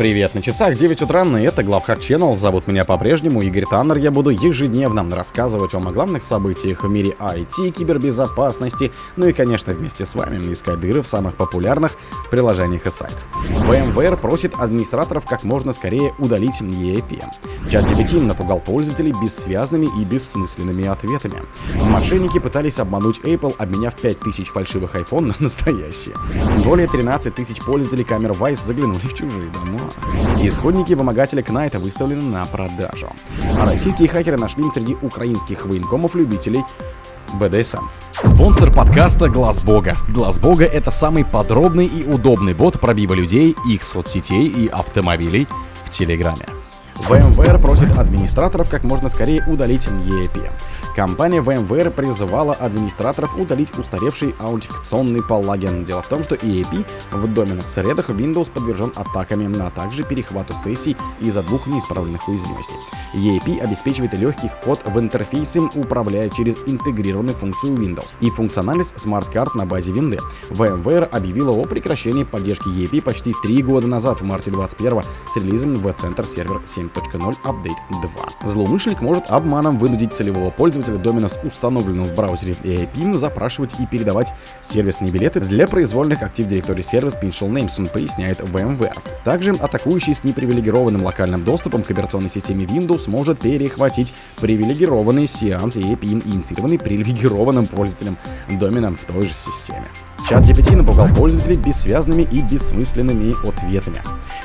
Привет, на часах 9 утра, и это Главхак Channel. Зовут меня по-прежнему Игорь Таннер. Я буду ежедневно рассказывать вам о главных событиях в мире IT, кибербезопасности, ну и, конечно, вместе с вами искать дыры в самых популярных приложениях и сайтах. VMware просит администраторов как можно скорее удалить EAP. ChatGPT напугал пользователей бессвязными и бессмысленными ответами. Мошенники пытались обмануть Apple, обменяв 5000 фальшивых iPhone на настоящие. Более 13 тысяч пользователей камер Vice заглянули в чужие дома. Исходники вымогателя Кнайта выставлены на продажу. А российские хакеры нашли среди украинских военкомов любителей БДСМ. Спонсор подкаста Глаз Бога. Глаз Бога это самый подробный и удобный бот пробива людей, их соцсетей и автомобилей в Телеграме. VMware просит администраторов как можно скорее удалить EAP. Компания VMware призывала администраторов удалить устаревший аутентификационный плагин. Дело в том, что EAP в доменных средах Windows подвержен атаками, а также перехвату сессий из-за двух неисправленных уязвимостей. EAP обеспечивает легкий вход в интерфейсы, управляя через интегрированную функцию Windows и функциональность смарт-карт на базе винды. VMware объявила о прекращении поддержки EAP почти три года назад, в марте 2021 с релизом vCenter Server 7.0 Update 2. Злоумышленник может обманом вынудить целевого пользователя домена с установленным в браузере EAP запрашивать и передавать сервисные билеты для произвольных Active Directory Service Pinchal Names, поясняет VMware. Также атакующий с непривилегированным локальным доступом к операционной системе Windows может перехватить привилегированный сеанс AIP, инициированный привилегированным пользователем домена в той же системе. Чат GPT напугал пользователей бессвязными и бессмысленными ответами.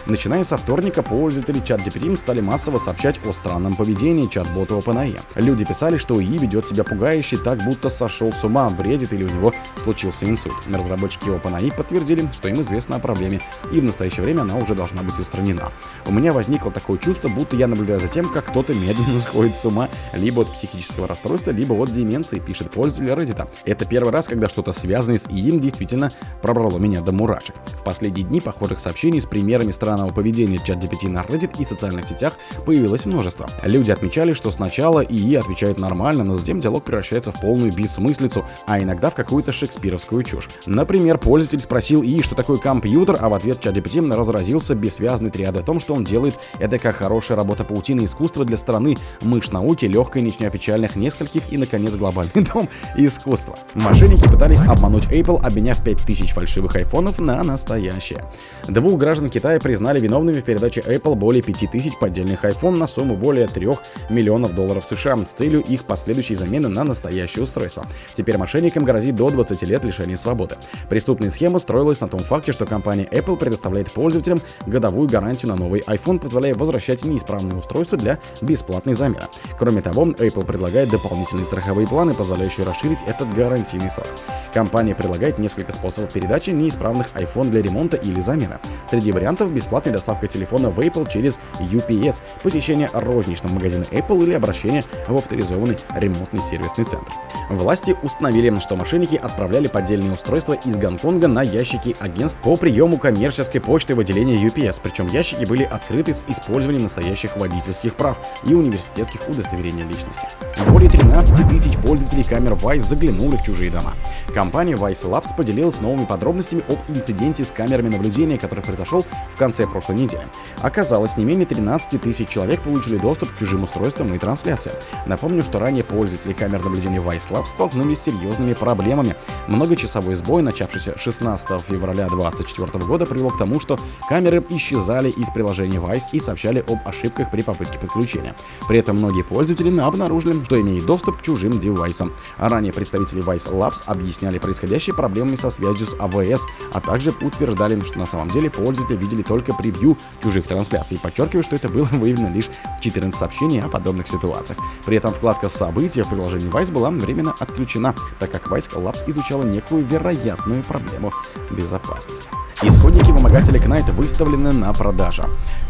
Начиная со вторника, пользователи чат GPT стали массово сообщать о странном поведении чат-бота OpenAI. Люди писали, что ИИ ведет себя пугающе, так будто сошел с ума, бредит или у него случился инсульт. Разработчики OpenAI подтвердили, что им известно о проблеме, и в настоящее время она уже должна быть устранена. У меня возникло такое чувство, будто я наблюдаю за тем, как кто-то медленно сходит с ума либо от психического расстройства, либо от деменции, пишет пользователь Reddit. Это первый раз, когда что-то связанное с ИИ действительно пробрало меня до мурашек. Последние дни похожих сообщений с примерами странного поведения чат GPT на Reddit и социальных сетях появилось множество. Люди отмечали, что сначала ИИ отвечает нормально, но затем диалог превращается в полную бессмыслицу, а иногда в какую-то шекспировскую чушь. Например, пользователь спросил ИИ, что такое компьютер, а в ответ чат GPT разразился бессвязной триадой о том, что он делает это как хорошая работа паутины искусства для страны, мышь науки, легкой, ничего печальных, нескольких и, наконец, глобальный дом искусства. Мошенники пытались обмануть Apple, обменяв 5000 фальшивых айфонов на настоящие. Двух граждан Китая признали виновными в передаче Apple более 5000 поддельных iPhone на сумму более 3 миллионов долларов США с целью их последующей замены на настоящее устройство. Теперь мошенникам грозит до 20 лет лишения свободы. Преступная схема строилась на том факте, что компания Apple предоставляет пользователям годовую гарантию на новый iPhone, позволяя возвращать неисправные устройства для бесплатной замены. Кроме того, Apple предлагает дополнительные страховые планы, позволяющие расширить этот гарантийный срок. Компания предлагает несколько способов передачи неисправных iPhone для ремонта или замены. Среди вариантов бесплатная доставка телефона в Apple через UPS, посещение розничного магазина Apple или обращение в авторизованный ремонтный сервисный центр. Власти установили, что мошенники отправляли поддельные устройства из Гонконга на ящики агентств по приему коммерческой почты в отделение UPS, причем ящики были открыты с использованием настоящих водительских прав и университетских удостоверений личности. Более 13 тысяч пользователей камер Vice заглянули в чужие дома. Компания Vice Labs поделилась новыми подробностями об инциденте с камерами наблюдения, который произошел в конце прошлой недели. Оказалось, не менее 13 тысяч человек получили доступ к чужим устройствам и трансляциям. Напомню, что ранее пользователи камер наблюдения Vice Labs столкнулись с серьезными проблемами. Многочасовой сбой, начавшийся 16 февраля 2024 года, привел к тому, что камеры исчезали из приложения Vice и сообщали об ошибках при попытке подключения. При этом многие пользователи обнаружили, что имеют доступ к чужим девайсам. А ранее представители Vice Labs объясняли происходящие проблемами со связью с AWS, а также утверждали, что на самом деле пользователи видели только превью чужих трансляций, подчеркивая, что это было выявлено лишь 14 сообщений о подобных ситуациях. При этом вкладка «События» в приложении Vice была временно отключена, так как Vice Labs изучала некую вероятную проблему безопасности. Исходники вымогателя Knight выставлены на продажу.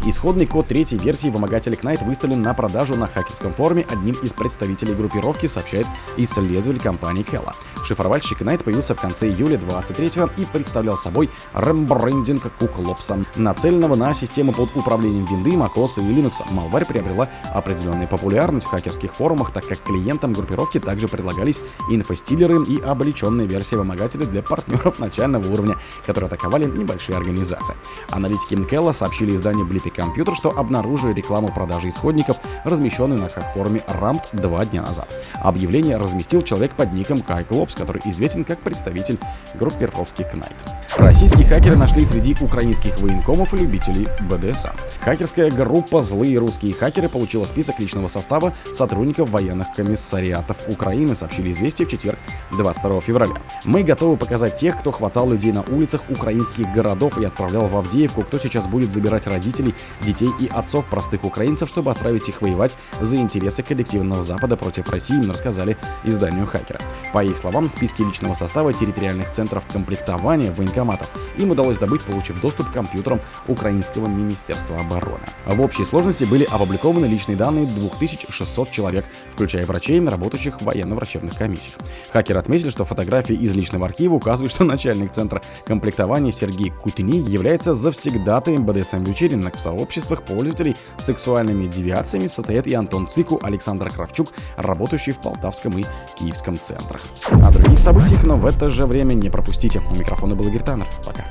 Исходный код третьей версии вымогателя Knight выставлен на продажу на хакерском форуме одним из представителей группировки, сообщает исследователь компании Kella. Шифровальщик Knight появился в конце июля 23 и представлял собой рембрендинг Куклопса, нацеленного на систему под управлением винды, macOS и Linux. Malware приобрела определенную популярность в хакерских форумах, так как клиентам группировки также предлагались инфостилеры и облеченные версии вымогателя для партнеров начального уровня, которые атаковали небольшие организации. Аналитики Мкелла сообщили изданию Blippi Computer, что обнаружили рекламу продажи исходников, размещенную на хак-форуме RAMT два дня назад. Объявление разместил человек под ником Кай Клопс, который известен как представитель группировки Knight. Российские хакеры нашли среди украинских военкомов и любителей БДСА. Хакерская группа «Злые русские хакеры» получила список личного состава сотрудников военных комиссариатов Украины, сообщили известия в четверг 22 февраля. Мы готовы показать тех, кто хватал людей на улицах украинских городов и отправлял в Авдеевку, кто сейчас будет забирать родителей, детей и отцов простых украинцев, чтобы отправить их воевать за интересы коллективного Запада против России, рассказали изданию хакера. По их словам, в списке личного состава территориальных центров комплектования военкоматов им удалось добыть, получив доступ к компьютерам Украинского Министерства обороны. В общей сложности были опубликованы личные данные 2600 человек, включая врачей, работающих в военно-врачебных комиссиях. Хакер отметил, что фотографии из личного архива указывают, что начальник центра комплектования Сергей Кутини является завсегдатаем БДСМ-вечеринок в сообществах пользователей с сексуальными девиациями, состоят и Антон Цику, Александр Кравчук, работающий в Полтавском и Киевском центрах. О других событиях, но в это же время не пропустите. У микрофона был Игорь Александр. Пока.